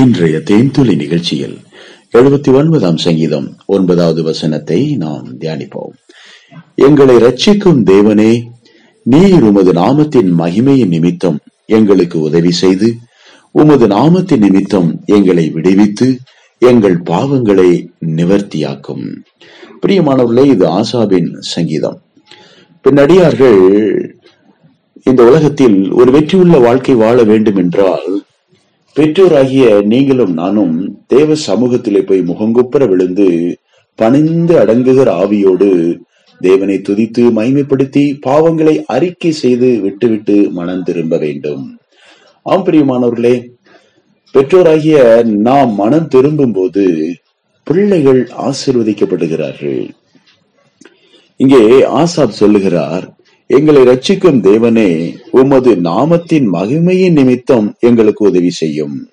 இன்றைய தேன்துளி நிகழ்ச்சியில் எழுபத்தி ஒன்பதாம் சங்கீதம் ஒன்பதாவது வசனத்தை நாம் தியானிப்போம். எங்களை ரட்சிக்கும் தேவனே நீர் உமது நாமத்தின் மகிமையின் நிமித்தம் எங்களுக்கு உதவி செய்து உமது நாமத்தின் நிமித்தம் எங்களை விடுவித்து எங்கள் பாவங்களை நிவர்த்தியாக்கும். பிரியமானவர்களே இது ஆசாபின் சங்கீதம். பின்னடியார்கள் இந்த உலகத்தில் ஒரு வெற்றியுள்ள வாழ்க்கை வாழ வேண்டும் என்றால் பெற்றோராகிய நீங்களும் நானும் தேவ சமூகத்திலே போய் முகங்குப்புற விழுந்து பணிந்து அடங்குகிற ஆவியோடு தேவனை துதித்து மைமைப்படுத்தி பாவங்களை அறிக்கை செய்து விட்டுவிட்டு மனம் திரும்ப வேண்டும். ஆம் பிரியமானவர்களே பெற்றோராகிய நாம் மனம் திரும்பும் போது பிள்ளைகள் ஆசிர்வதிக்கப்படுகிறார்கள். இங்கே ஆசாப் சொல்லுகிறார் எங்களை ரட்சிக்கும் தேவனே உமது நாமத்தின் மகிமையின் நிமித்தம் எங்களுக்கு உதவி செய்யும்.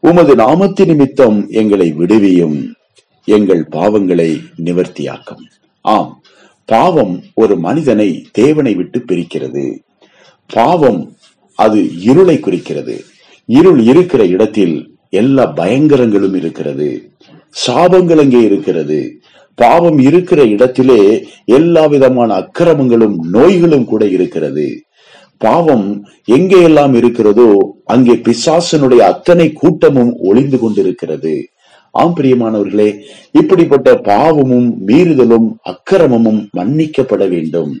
உமது நாமத்தின் நிமித்தம் எங்களை விடுவியும். எங்கள் பாவங்களை நிவர்த்தியாக்கும். ஆம் பாவம் ஒரு மனிதனை தேவனை விட்டு பிரிக்கிறது. பாவம் அது இருளை குறிக்கிறது. இருள் இருக்கிற இடத்தில் எல்லா பயங்கரங்களும் இருக்கிறது. சாபங்கள் அங்கே இருக்கிறது. பாவம் இருக்கிற இடத்திலே எல்லா விதமான அக்கிரமங்களும் நோய்களும் கூட இருக்கிறது. பாவம் எங்கே எல்லாம் இருக்கிறதோ அங்கே பிசாசனுடைய அத்தனை கூட்டமும் ஒளிந்து கொண்டிருக்கிறது. ஆம் பிரியமானவர்களே இப்படிப்பட்ட பாவமும் மீறுதலும் அக்கிரமமும் மன்னிக்கப்பட வேண்டும்.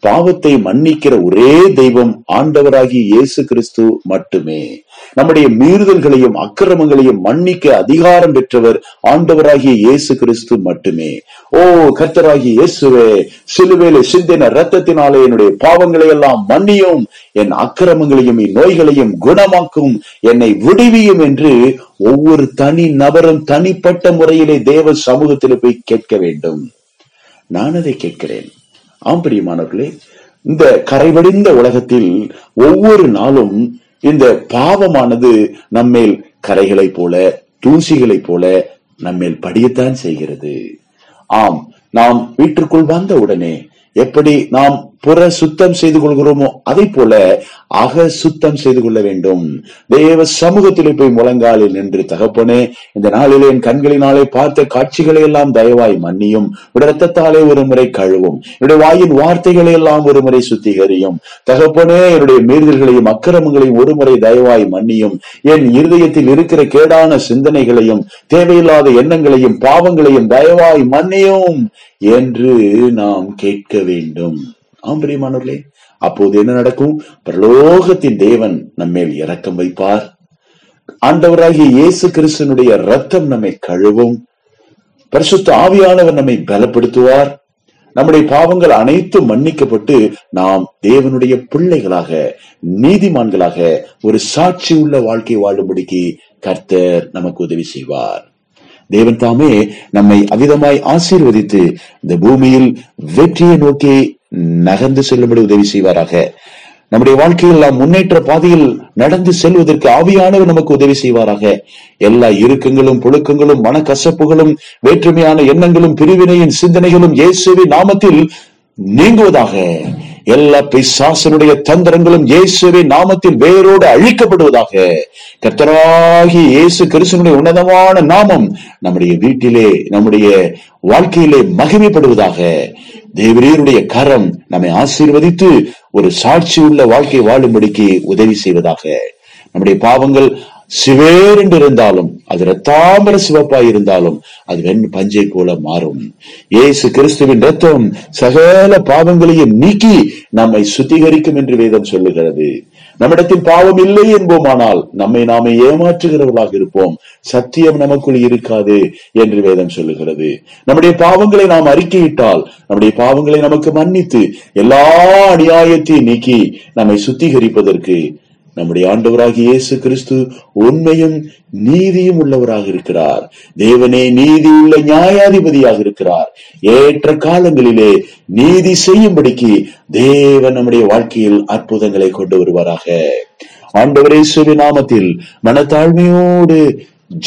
பாவத்தை மன்னிக்கிற ஒரே தெய்வம் ஆண்டவராகிய இயேசு கிறிஸ்து மட்டுமே. நம்முடைய மீறுதல்களையும் அக்கிரமங்களையும் மன்னிக்க அதிகாரம் பெற்றவர் ஆண்டவராகிய இயேசு கிறிஸ்து மட்டுமே. ஓ கர்த்தராகிய இயேசுவே சிலுவேல சிந்தின ரத்தத்தினாலே என்னுடைய பாவங்களை எல்லாம் மன்னியும். என் அக்கிரமங்களையும் என் நோய்களையும் குணமாக்கும். என்னை விடுவியும் என்று ஒவ்வொரு தனி நபரும் தனிப்பட்ட முறையிலே தேவ சமூகத்தில் போய் கேட்க வேண்டும். நான் அதை கேட்கிறேன். ஆம் பிரியமானவர்களே இந்த கரைவடிந்த உலகத்தில் ஒவ்வொரு நாளும் இந்த பாவமானது நம்மேல் கரைகளை போல தூசிகளை போல நம்மேல் படியத்தான் செய்கிறது. ஆம் நாம் வீட்டிற்குள் வந்த உடனே எப்படி நாம் புற சுத்தம் செய்து கொள்கிறோமோ அதை போல அக சுத்தம் செய்து கொள்ள வேண்டும். தேவ சமூகத்திலே போய் முழங்காலில் நின்று தகப்பனே இந்த நாளிலே என் கண்களினாலே பார்த்த காட்சிகளை எல்லாம் தயவாய் மன்னியும். உடைய ரத்தத்தாலே ஒரு முறை கழுவும். என்னுடைய வாயின் வார்த்தைகளை எல்லாம் ஒரு முறை சுத்திகரியும். தகப்பனே என்னுடைய மீறுதல்களையும் அக்கிரமங்களையும் ஒரு முறை தயவாய் மன்னியும். என் இருதயத்தில் இருக்கிற கேடான சிந்தனைகளையும் தேவையில்லாத எண்ணங்களையும் பாவங்களையும் தயவாய் மன்னியும். என்று நாம் கேட்க வேண்டும். ஆம்பரியமானவர்களே அப்போது என்ன நடக்கும்? பிரலோகத்தின் தேவன் நம்மேல் இரக்கம் வைப்பார். ஆண்டவராகிய இயேசு கிறிஸ்தனுடைய ரத்தம் நம்மை கழுவும். பரிசுத்த ஆவியானவர் நம்மை பலப்படுத்துவார். நம்முடைய பாவங்கள் அனைத்தும் மன்னிக்கப்பட்டு நாம் தேவனுடைய பிள்ளைகளாக நீதிமான்களாக ஒரு சாட்சி உள்ள வாழ்க்கை வாழும்படிக்கு கர்த்தர் நமக்கு உதவி செய்வார். தேவன் தாமே நம்மை அவிதமாய் ஆசீர்வதித்து இந்த பூமியில் வெற்றியை நோக்கி நகர்ந்து செல்லும்படி உதவி செய்வாராக. நம்முடைய வாழ்க்கையில் நாம் முன்னேற்ற பாதையில் நடந்து செல்வதற்கு ஆவியானவர் நமக்கு உதவி செய்வாராக. எல்லா இறுக்கங்களும் புழுக்கங்களும் மனக்கசப்புகளும் வேற்றுமையான எண்ணங்களும் பிரிவினையின் சிந்தனைகளும் இயேசுவின் நாமத்தில் நீங்குவதாக. எல்லா பிசாசனுடைய தந்திரங்களும் இயேசுவின் நாமத்தில் வேரோடு அழிக்கப்படுவதாக கர்த்தராகி இயேசு கிறிஸ்தனுடைய உன்னதமான நாமம் நம்முடைய வீட்டிலே நம்முடைய வாழ்க்கையிலே மகிமைப்படுவதாக தேவரீருடைய கரம் நம்மை ஆசீர்வதித்து ஒரு சாட்சி உள்ள வாழ்க்கை வாழும்படிக்கு உதவி செய்வதாக. நம்முடைய பாவங்கள் சிவேர் என்று இருந்தாலும் அது ரத்தாம்பர சிவப்பாய் இருந்தாலும் அது வெண் பஞ்சை போல மாறும். ஏசு கிறிஸ்துவின் ரத்தம் சகல பாவங்களையும் நீக்கி நம்மை சுத்திகரிக்கும் என்று வேதம் சொல்லுகிறது. நம்மிடத்தில் பாவம் இல்லை என்போமானால் நம்மை நாமே ஏமாற்றுகிறவர்களாக இருப்போம். சத்தியம் நமக்குள் இருக்காது என்று வேதம் சொல்லுகிறது. நம்முடைய பாவங்களை நாம் அறிக்கையிட்டால் நம்முடைய பாவங்களை நமக்கு மன்னித்து எல்லா அநியாயத்தையும் நீக்கி நம்மை சுத்திகரிப்பதற்கு நம்முடைய ஆண்டவராகிய இயேசு கிறிஸ்து உண்மையும் நீதியும் உள்ளவராக இருக்கிறார். தேவனே நீதி உள்ள நியாயாதிபதியாக இருக்கிறார். ஏற்ற காலங்களிலே நீதி செய்யும்படிக்கு தேவன் நம்முடைய வாழ்க்கையில் அற்புதங்களை கொண்டு வருவாராக. ஆண்டவரே சுவி நாமத்தில் மனத்தாழ்மையோடு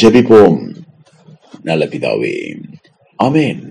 ஜெபிப்போம். நல்ல பிதாவே அமேன்